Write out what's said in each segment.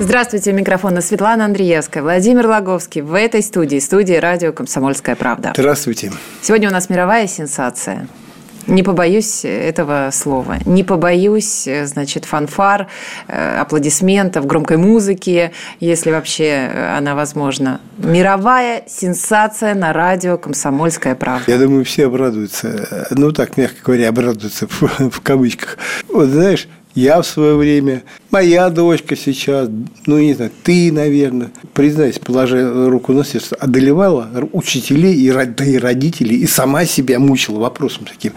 Здравствуйте, микрофона Светлана Андреевская, Владимир Логовский в этой студии, студии радио «Комсомольская правда». Здравствуйте. Сегодня у нас мировая сенсация. Не побоюсь этого слова. Не побоюсь, значит, фанфар, э, аплодисментов, громкой музыки, если вообще она возможна. Мировая сенсация на радио «Комсомольская правда». Я думаю, все обрадуются. Ну, так, мягко говоря, обрадуются в, в кавычках. Вот знаешь, я в свое время, моя дочка сейчас, ну, не знаю, ты, наверное, признайся, положа руку на сердце, одолевала учителей, и, да и родителей, и сама себя мучила вопросом таким.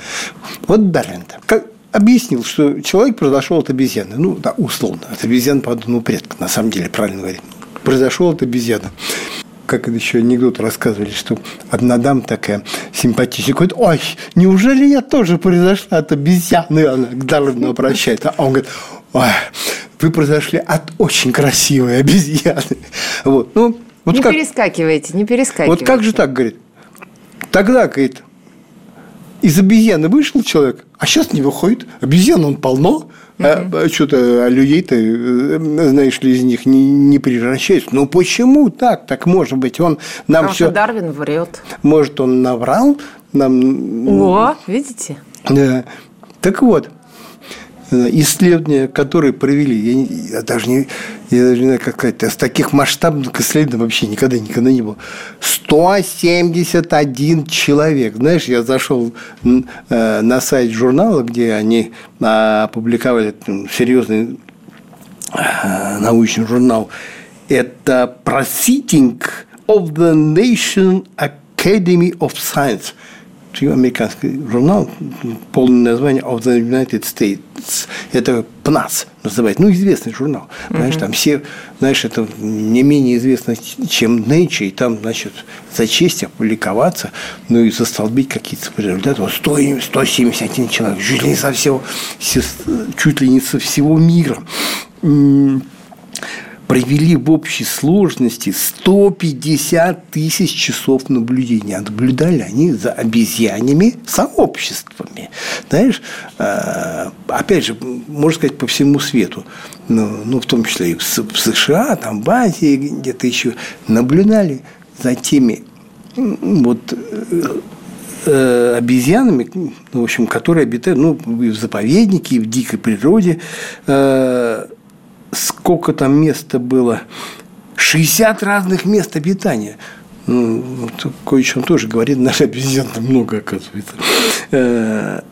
Вот Дарвин как объяснил, что человек произошел от обезьяны. Ну, да, условно, от обезьян по одному предку, на самом деле, правильно говорить. Произошел от обезьяны как еще анекдот рассказывали, что одна дама такая симпатичная, говорит, ой, неужели я тоже произошла от обезьяны? Она к Дарвину обращается. А он говорит, ой, вы произошли от очень красивой обезьяны. Вот, ну, вот не как, перескакивайте, не перескакивайте. Вот как же так, говорит? Тогда, говорит, из обезьяны вышел человек, а сейчас не выходит. Обезьян он полно, а, что-то а людей-то, э, знаешь ли, из них не, не превращается. Ну почему так? Так может быть, он нам Потому все. Что Дарвин врет. Может, он наврал нам. О, видите? Да. Так вот, исследования, которые провели, я, не, я даже не, я даже не знаю, как сказать, с таких масштабных исследований вообще никогда, никогда не было. 171 человек. Знаешь, я зашел э, на сайт журнала, где они опубликовали серьезный э, научный журнал. Это Proceeding of the Nation Academy of Science – американский журнал, полное название of the United States. Это ПНАС называется, ну, известный журнал. Знаешь, там все, знаешь, это не менее известно, чем Nature, и там, значит, за честь опубликоваться, ну, и застолбить какие-то результаты. Вот 100, 171 человек, чуть ли не со всего, чуть ли не со всего мира провели в общей сложности 150 тысяч часов наблюдения. Наблюдали они за обезьянами сообществами. Знаешь, э, опять же, можно сказать, по всему свету. Ну, ну в том числе и в США, там, в Азии, где-то еще. Наблюдали за теми вот э, обезьянами, ну, в общем, которые обитают ну, в заповеднике, в дикой природе, э, сколько там места было? 60 разных мест обитания. Ну, кое-чем тоже говорит, наши обезьян много, оказывается.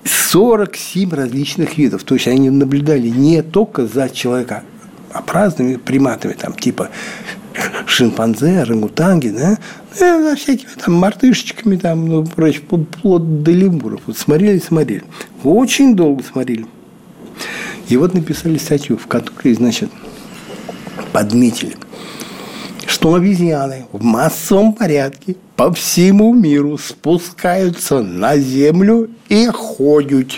47 э, различных видов. То есть они наблюдали не только за человека, а разными приматами, там, типа шимпанзе, орангутанги, да, ну, за всякими там мартышечками, там, ну, прочее, вплоть до лемуров. Вот смотрели, смотрели. Очень долго смотрели. И вот написали статью, в которой, значит, подметили, что обезьяны в массовом порядке по всему миру спускаются на землю и ходят.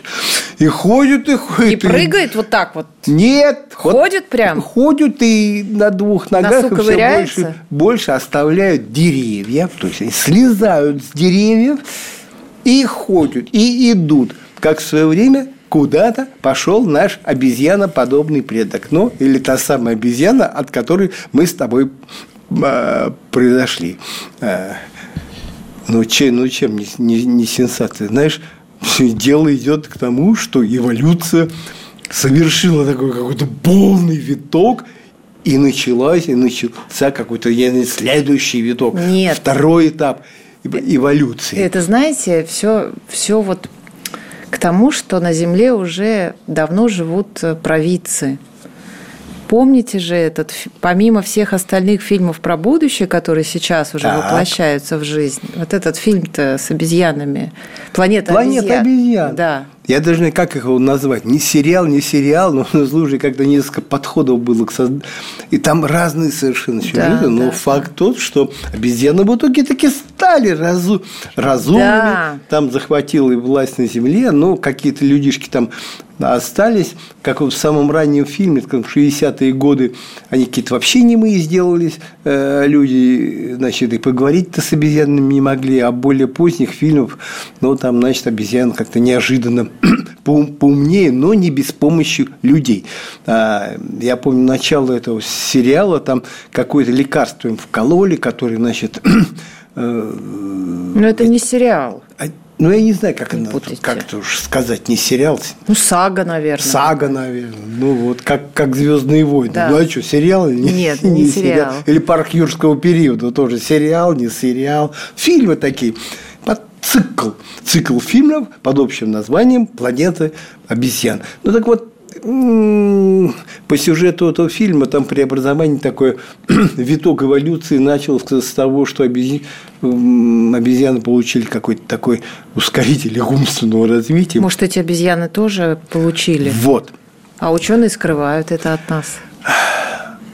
И ходят, и ходят. И прыгает вот так вот? Нет. Ходят вот, прям? Ходят и на двух ногах. Носу и все больше, больше оставляют деревья. То есть они слезают с деревьев и ходят, и идут. Как в свое время куда-то пошел наш обезьяноподобный предок. Ну, или та самая обезьяна, от которой мы с тобой э, произошли. Э, ну, чем, ну, чем не, не, не сенсация? Знаешь, дело идет к тому, что эволюция совершила такой какой-то полный виток, и началась, и начался какой-то следующий виток. Нет. Второй этап эволюции. Это, знаете, все, все вот к тому, что на Земле уже давно живут э, провидцы. Помните же этот, помимо всех остальных фильмов про будущее, которые сейчас уже так. воплощаются в жизнь, вот этот фильм-то с обезьянами, «Планета, Планета обезьян. обезьян. Да. Я даже не как его назвать, не сериал, не сериал, но слушай, как-то несколько подходов было к созданию. И там разные совершенно сюжеты, да, но да, факт да. тот, что обезьяны в итоге таки стали разу, разумными, да. там захватила и власть на земле, но какие-то людишки там остались, как вот в самом раннем фильме, в 60-е годы, они какие-то вообще немые сделались э, люди, значит, и поговорить-то с обезьянами не могли, а более поздних фильмов, ну, там, значит, обезьян как-то неожиданно поумнее, но не без помощи людей. А, я помню начало этого сериала, там какое-то лекарство им вкололи, которое, значит... Э, но это не сериал. Ну, я не знаю, как, не это, как это уж сказать, не сериал. Ну, сага, наверное. Сага, наверное. Ну, вот как, как Звездные войны. Да. Ну, а что, сериал? Нет, не, не сериал. сериал. Или парк юрского периода тоже сериал, не сериал. Фильмы такие. Под цикл. Цикл фильмов под общим названием «Планета обезьян». Ну, так вот, по сюжету этого фильма там преобразование такое, виток эволюции начался с того, что обезьяны, обезьяны получили какой-то такой ускоритель умственного развития. Может, эти обезьяны тоже получили? Вот. А ученые скрывают это от нас.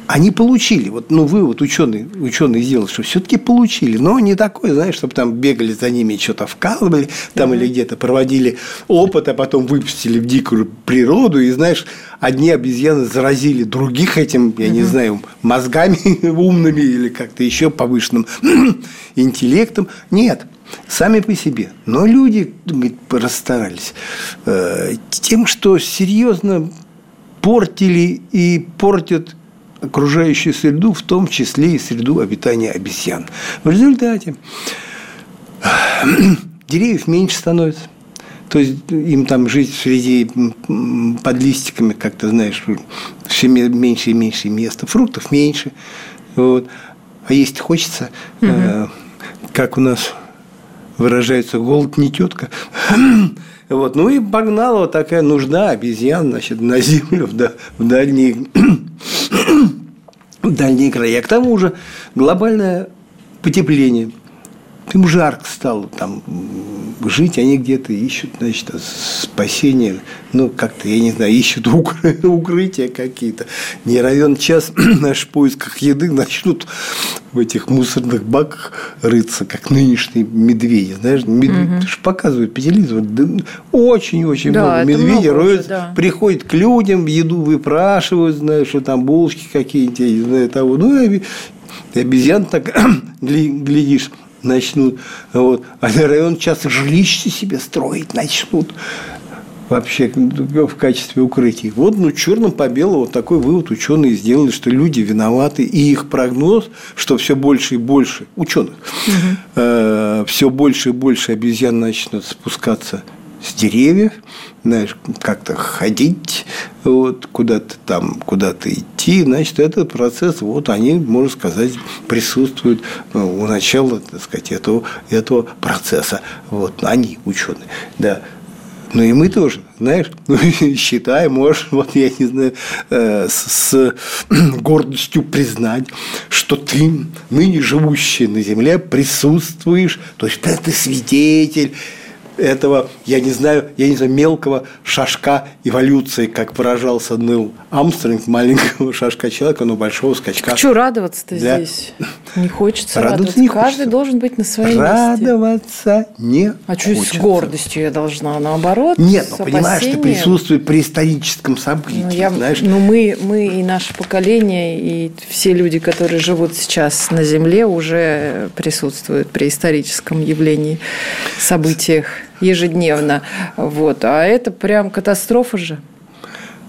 Они получили, вот, ну, вывод ученый, ученый сделал, что все-таки получили, но не такой, знаешь, чтобы там бегали за ними, что-то вкалывали, там mm-hmm. или где-то проводили опыт, а потом выпустили в дикую природу, и, знаешь, одни обезьяны заразили других этим, я mm-hmm. не знаю, мозгами умными или как-то еще повышенным интеллектом. Нет, сами по себе. Но люди говорит, расстарались э, тем, что серьезно портили и портят окружающую среду, в том числе и среду обитания обезьян. В результате деревьев меньше становится. То есть им там жить среди под листиками, как ты знаешь, все меньше и меньше места. Фруктов меньше. Вот. А есть хочется, угу. э, как у нас выражается, голод не тетка. вот. Ну и погнала вот такая нужда обезьян значит, на землю в, в дальние дальние края. К тому же глобальное потепление. Им жарко стало там жить, они где-то ищут, значит, спасение, ну, как-то, я не знаю, ищут укрытия какие-то. Не равен час наш в поисках еды начнут в этих мусорных баках рыться, как нынешние медведи. Знаешь, медведи, угу. показывают по телевизору, очень-очень да, много медведей роют, да. приходят к людям, еду выпрашивают, знаешь, что там булочки какие-нибудь, не знаю, того. Ну, и обезьян так глядишь, начнут. Вот. А район часто жилища себе строить начнут вообще в качестве укрытий. Вот, ну, черным по белому вот такой вывод ученые сделали, что люди виноваты, и их прогноз, что все больше и больше ученых, угу. э, все больше и больше обезьян начнут спускаться с деревьев, знаешь, как-то ходить, вот, куда-то там, куда-то идти, значит, этот процесс, вот они, можно сказать, присутствуют э, у начала, так сказать, этого, этого процесса. Вот, они, ученые, да. Ну и мы тоже, знаешь, ну, считай, можешь, вот я не знаю, э, с, с гордостью признать, что ты, ныне живущий на Земле, присутствуешь, то есть ты свидетель этого, я не знаю, я не знаю, мелкого шажка эволюции, как выражался Нил Амстронг, маленького шажка человека, но большого скачка. Хочу радоваться-то для... здесь. Не хочется радоваться. радоваться. Не Каждый хочется. должен быть на своем радоваться месте. не А что с гордостью я должна? Наоборот, Нет, ну понимаешь, ты присутствует при историческом событии. Ну, я, знаешь? ну мы, мы и наше поколение, и все люди, которые живут сейчас на Земле, уже присутствуют при историческом явлении, событиях ежедневно. Вот. А это прям катастрофа же.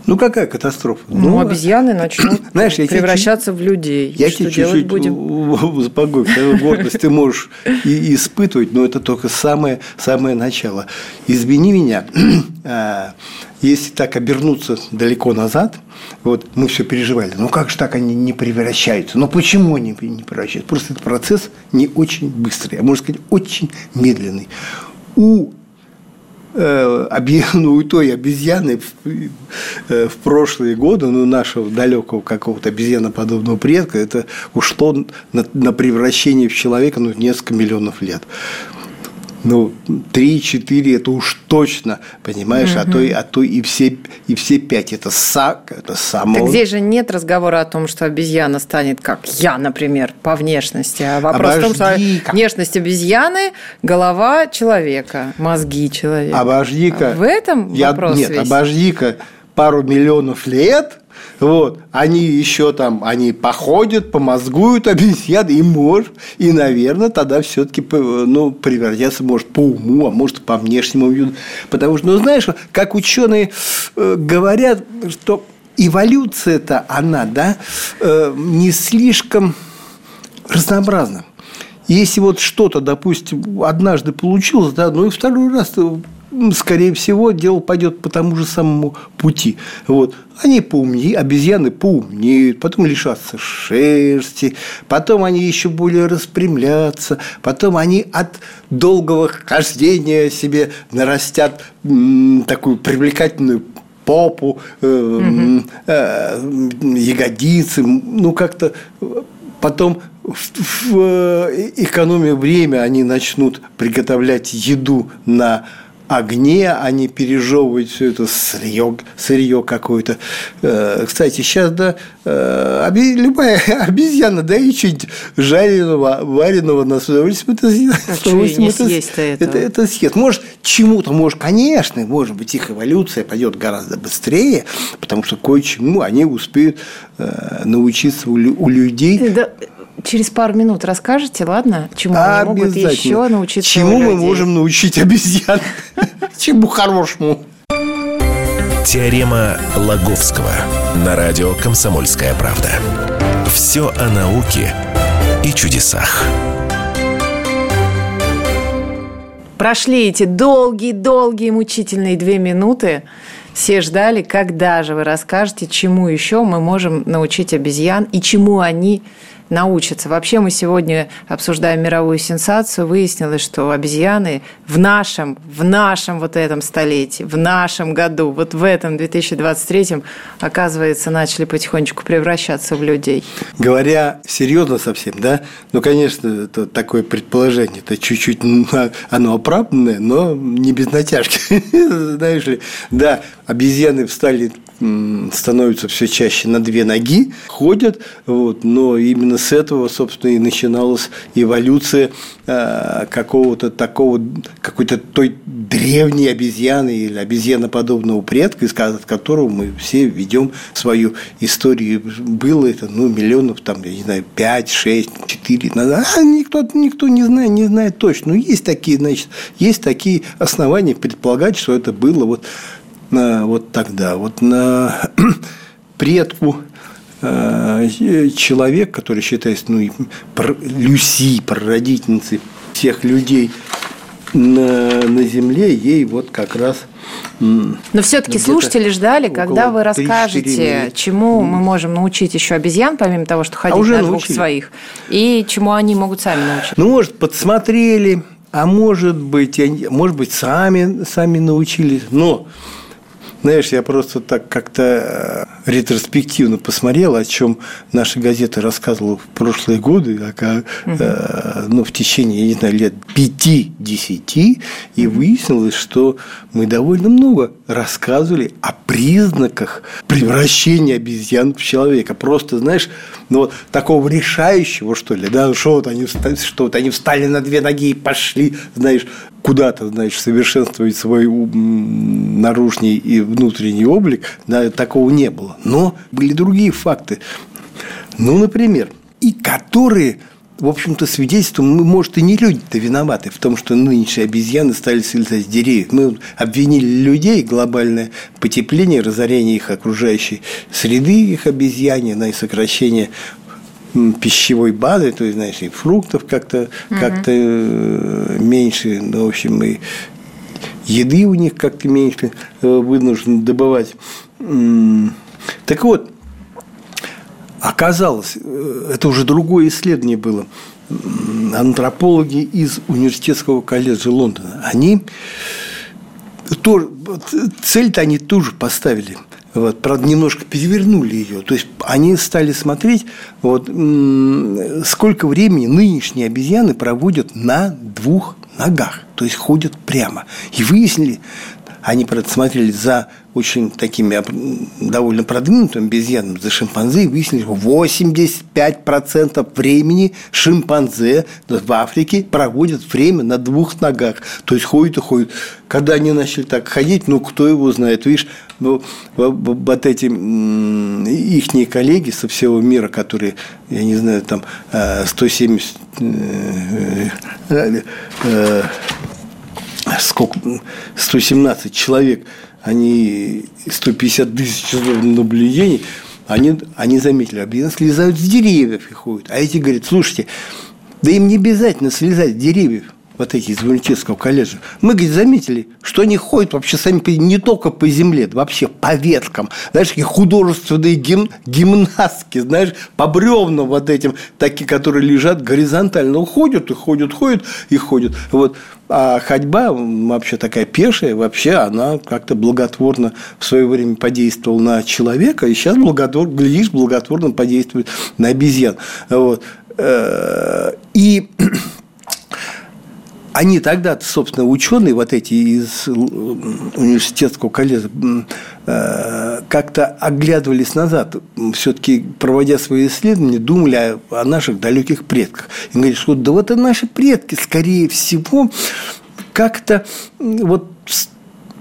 Ну, какая катастрофа? Ну, ну обезьяны начнут знаешь, превращаться в людей. Я тебе чуть-чуть будем? запогою. Гордость ты можешь и испытывать, но это только самое, самое начало. Извини меня, а, если так обернуться далеко назад, вот мы все переживали, ну как же так они не превращаются? Ну почему они не превращаются? Просто этот процесс не очень быстрый, а можно сказать, очень медленный. У ну, у той обезьяны в, э, в прошлые годы, ну, нашего далекого какого-то обезьяноподобного предка, это ушло на, на превращение в человека ну, несколько миллионов лет. Ну, 3-4 это уж точно, понимаешь, угу. а, то, а то и все, и все 5 это, са, это само. Так здесь же нет разговора о том, что обезьяна станет как я, например, по внешности. А вопрос Обожди. в том, что внешность обезьяны – голова человека, мозги человека. Обожди-ка. В этом я, вопрос Нет, весь. обожди-ка пару миллионов лет – вот, они еще там, они походят, помозгуют обезьяны, и может, и, наверное, тогда все-таки ну, превратятся, может, по уму, а может, по внешнему виду. Потому что, ну, знаешь, как ученые э, говорят, что эволюция-то она, да, э, не слишком разнообразна. Если вот что-то, допустим, однажды получилось, да, ну и второй раз скорее всего, дело пойдет по тому же самому пути. Вот. Они поумнее, обезьяны поумнеют, потом лишатся шерсти, потом они еще более распрямлятся, потом они от долгого хождения себе нарастят такую привлекательную попу, угу. э, ягодицы, ну как-то потом в э, экономию время они начнут приготовлять еду на огне, они пережевывают все это сырье, сырье какое-то. Э, кстати, сейчас, да, э, любая обезьяна, да, и чуть жареного, вареного на с удовольствием это, а с удовольствием это, это, это, это съест. Может, чему-то, может, конечно, может быть, их эволюция пойдет гораздо быстрее, потому что кое-чему они успеют э, научиться у, у людей. Да через пару минут расскажете, ладно? Чему они могут еще научиться Чему мы можем научить обезьян? Чему хорошему? Теорема Лаговского на радио «Комсомольская правда». Все о науке и чудесах. Прошли эти долгие-долгие мучительные две минуты. Все ждали, когда же вы расскажете, чему еще мы можем научить обезьян и чему они научатся. Вообще мы сегодня обсуждаем мировую сенсацию. Выяснилось, что обезьяны в нашем, в нашем вот этом столетии, в нашем году, вот в этом 2023, оказывается, начали потихонечку превращаться в людей. Говоря серьезно совсем, да, ну, конечно, это такое предположение, это чуть-чуть оно оправданное, но не без натяжки, знаешь ли. Да, обезьяны встали становятся все чаще на две ноги, ходят, вот, но именно с этого, собственно, и начиналась эволюция э, какого-то такого, какой-то той древней обезьяны или обезьяноподобного предка, из которого мы все ведем свою историю. Было это, ну, миллионов, там, я не знаю, 5, 6, 4, а никто, никто не знает, не знает точно. Но есть такие, значит, есть такие основания предполагать, что это было вот вот тогда, вот на предку э, человек, который считается ну, Люси, прародительницей всех людей на, на Земле, ей вот как раз но все-таки слушатели ждали, когда вы расскажете, чему мы можем научить еще обезьян, помимо того, что ходить а уже на двух научили. своих, и чему они могут сами научиться. Ну, может, подсмотрели, а может быть, может быть, сами, сами научились. Но знаешь, я просто так как-то э, ретроспективно посмотрел, о чем наша газета рассказывала в прошлые годы, а, э, ну, в течение, я не знаю, лет пяти-десяти, и выяснилось, что мы довольно много рассказывали о признаках превращения обезьян в человека. Просто, знаешь, ну, вот такого решающего, что ли, да, что вот они, что вот они встали на две ноги и пошли, знаешь, куда-то, значит, совершенствовать свой наружный и внутренний облик, да, такого не было. Но были другие факты. Ну, например, и которые в общем-то, свидетельством, мы, может, и не люди-то виноваты в том, что нынешние обезьяны стали слезать с деревьев. Мы обвинили людей, глобальное потепление, разорение их окружающей среды, их обезьяне, на и сокращение пищевой базы, то есть, знаешь, и фруктов как-то угу. как э, меньше, ну, в общем, и еды у них как-то меньше э, вынуждены добывать. Так вот, оказалось, э, это уже другое исследование было, антропологи из университетского колледжа Лондона, они цель-то они тоже поставили – вот, правда, немножко перевернули ее. То есть они стали смотреть, вот, сколько времени нынешние обезьяны проводят на двух ногах, то есть ходят прямо. И выяснили, они смотрели за очень такими довольно продвинутыми обезьянами, за шимпанзе, выяснили, что 85% времени шимпанзе в Африке проводят время на двух ногах. То есть ходят и ходят. Когда они начали так ходить, ну, кто его знает, видишь, ну, вот эти ихние коллеги со всего мира, которые, я не знаю, там 170 э, э, э, сколько, 117 человек, они 150 тысяч наблюдений, они, они заметили, обезьяны слезают с деревьев и ходят. А эти говорят, слушайте, да им не обязательно слезать с деревьев вот эти из университетского колледжа, мы, говорит, заметили, что они ходят вообще сами не только по земле, вообще по веткам. Знаешь, такие художественные гим, гимнастки, знаешь, по бревнам вот этим, такие, которые лежат горизонтально. Ходят и ходят, ходят и ходят. Вот. А ходьба вообще такая пешая, вообще она как-то благотворно в свое время подействовала на человека, и сейчас благотворно, глядишь, благотворно подействует на обезьян. Вот. Э, и они тогда, собственно, ученые вот эти из университетского колледжа э, как-то оглядывались назад, все-таки проводя свои исследования, думали о, о наших далеких предках. И говорили, что да вот и наши предки, скорее всего, как-то вот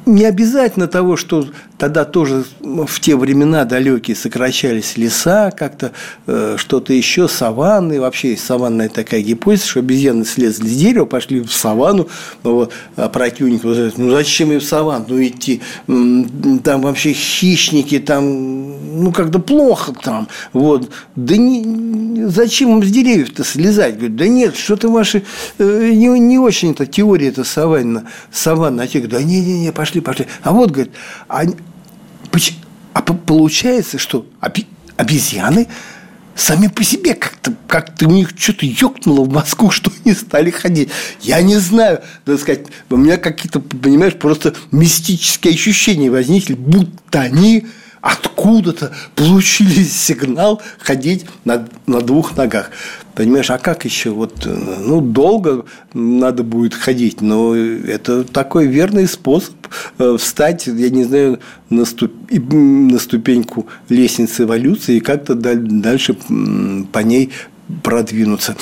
не обязательно того, что тогда тоже в те времена далекие сокращались леса, как-то э, что-то еще, саванны. Вообще есть саванная такая гипотеза, что обезьяны слезли с дерева, пошли в саванну, ну, вот, а противник говорит, ну зачем им в саванну идти? Там вообще хищники, там, ну как-то плохо там. Вот. Да не, зачем им с деревьев-то слезать? Говорит, да нет, что-то ваши э, не, не очень-то теория это саванна, саванна. А те говорят, да не-не-не, пошли, пошли. А вот, говорит, а, а получается, что обезьяны сами по себе как-то как у них что-то ёкнуло в мозгу, что они стали ходить. Я не знаю, надо сказать, у меня какие-то, понимаешь, просто мистические ощущения возникли, будто они откуда-то получили сигнал ходить на, на двух ногах. Понимаешь, а как еще? Вот, ну, долго надо будет ходить, но это такой верный способ э, встать, я не знаю, на, ступ... на ступеньку лестницы эволюции и как-то дальше по ней продвинуться.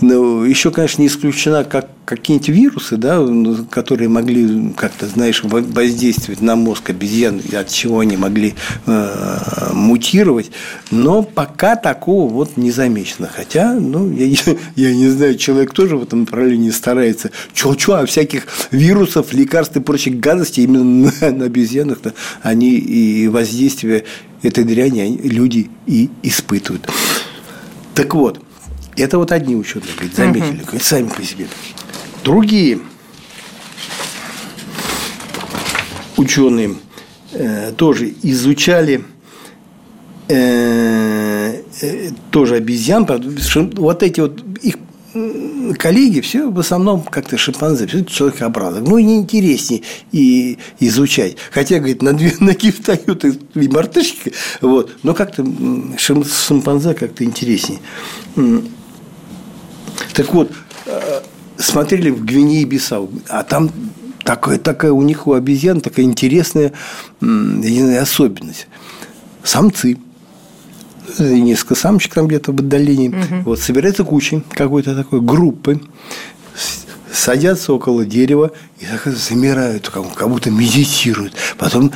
Ну, еще, конечно, не исключена как какие-нибудь вирусы, да, которые могли как-то, знаешь, воздействовать на мозг обезьян, от чего они могли э, мутировать. Но пока такого вот не замечено. Хотя, ну, я, я не знаю, человек тоже в этом направлении старается. Чего-чего, а всяких вирусов, лекарств и прочих гадостей именно на, на обезьянах они и воздействие этой дряни люди и испытывают. Так вот, это вот одни ученые, говорит, заметили, говорит, сами по себе. Другие ученые э, тоже изучали э, э, тоже обезьян, вот эти вот их коллеги все в основном как-то шимпанзе, все человекообразные. Ну, и неинтереснее и изучать. Хотя, говорит, на две ноги встают и, и мартышки, вот, но как-то шимпанзе как-то интереснее. Так вот, э, смотрели в Гвинее Бисау, а там такая, такая у них у обезьян такая интересная особенность. Самцы и несколько самочек там где-то в отдалении, угу. вот собирается кучей какой-то такой группы, садятся около дерева и так замирают, как будто медитируют. Потом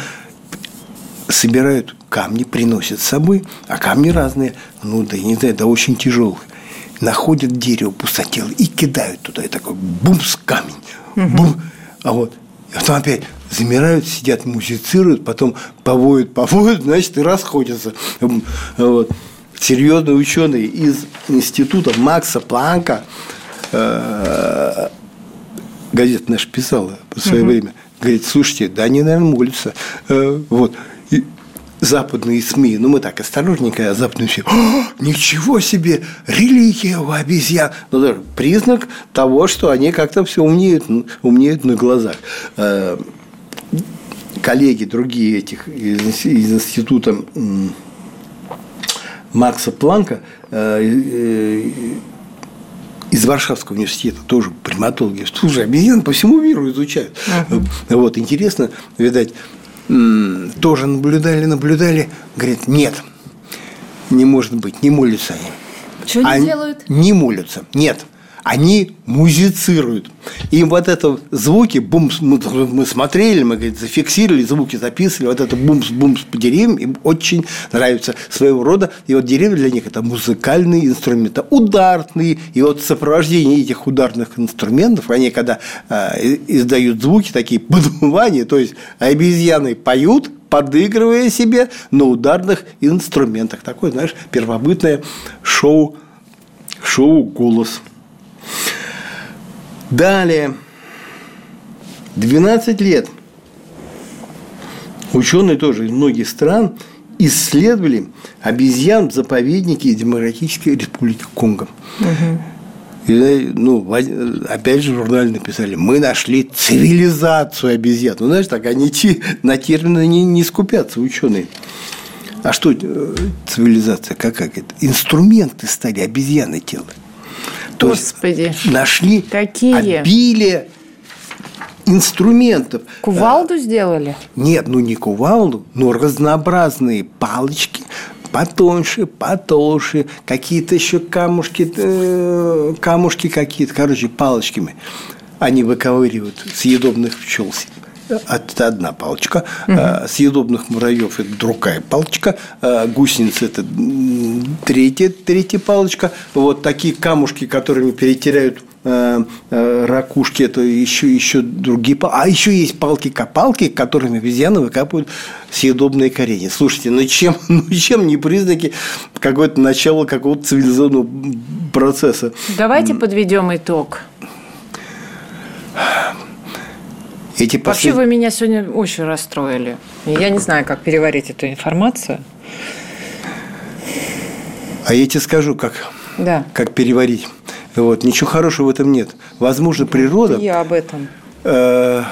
собирают камни, приносят с собой, а камни разные, ну, да, не знаю, да очень тяжелые находят дерево пустотело и кидают туда. И такой бумс, камень. Бум. А вот. И потом опять замирают, сидят, музицируют, потом повоют, повоют, значит, и расходятся. Вот. Серьезный ученый из института Макса Планка, э, газета наша писала в свое время, говорит, слушайте, да они, наверное, молятся. Э, вот западные СМИ, ну мы так осторожненько, а западные СМИ, ничего себе, религия у обезьян. Ну, даже признак того, что они как-то все умнеют, умнеют на глазах. Э, коллеги другие этих из, из института Макса Планка э, э, из Варшавского университета, тоже приматологи. Слушай, обезьян по всему миру изучают. Uh-huh. Вот, интересно, видать, тоже наблюдали, наблюдали, говорит, нет, не может быть, не молятся они. Что они, они делают? Не молятся, нет они музицируют. Им вот это звуки, бумс, мы, мы смотрели, мы говорит, зафиксировали, звуки записывали, вот это бумс-бумс по деревьям им очень нравится своего рода. И вот деревья для них – это музыкальные инструменты, ударные. И вот сопровождение этих ударных инструментов, они когда э, издают звуки, такие подмывания, то есть обезьяны поют, подыгрывая себе на ударных инструментах. Такое, знаешь, первобытное шоу, шоу «Голос». Далее. 12 лет ученые тоже из многих стран исследовали обезьян в заповеднике Демократической Республики Конго. Угу. И, ну, опять же, в журнале написали, мы нашли цивилизацию обезьян. Ну, знаешь, так они на термины не, не скупятся, ученые. А что э, цивилизация? Как, как это? Инструменты стали обезьяны делать. То Господи. есть нашли Какие? обилие инструментов. Кувалду сделали? Нет, ну не кувалду, но разнообразные палочки, потоньше, потолще, какие-то еще камушки, э, камушки какие-то, короче, палочками. Они выковыривают съедобных пчел это одна палочка, угу. съедобных муравьев это другая палочка, а, гусеницы это третья, третья палочка. Вот такие камушки, которыми перетирают а, ракушки, это еще, еще другие палки. А еще есть палки-копалки, которыми обезьяны выкапывают съедобные коренья. Слушайте, ну чем, ну чем не признаки какого-то начала какого-то цивилизованного процесса? Давайте подведем итог. Эти послед... Вообще вы меня сегодня очень расстроили. Я не знаю, как переварить эту информацию. А я тебе скажу, как, да. как переварить. Вот. Ничего хорошего в этом нет. Возможно, природа... Я об этом. Э,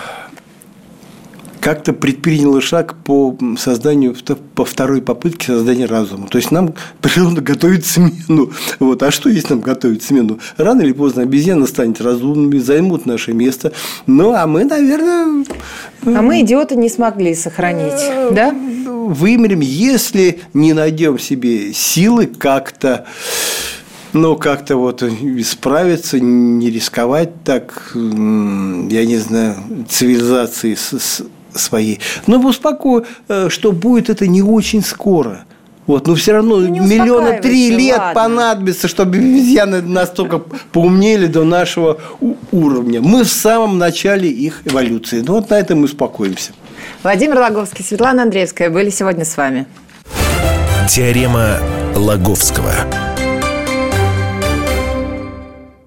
как-то предприняла шаг по созданию, по второй попытке создания разума. То есть нам природа готовит смену. Вот. А что есть нам готовить смену? Рано или поздно обезьяны станут разумными, займут наше место. Ну, а мы, наверное... А мы, идиоты, не смогли сохранить, э, да? Вымерем, если не найдем себе силы как-то ну, как-то вот исправиться, не рисковать так, я не знаю, цивилизации с, своей. Но успокою, э, что будет это не очень скоро. Вот, но все равно ну, миллиона три лет ладно. понадобится, чтобы обезьяны настолько поумнели до нашего уровня. Мы в самом начале их эволюции. Ну, вот на этом мы успокоимся. Владимир Логовский, Светлана Андреевская были сегодня с вами. Теорема Лаговского.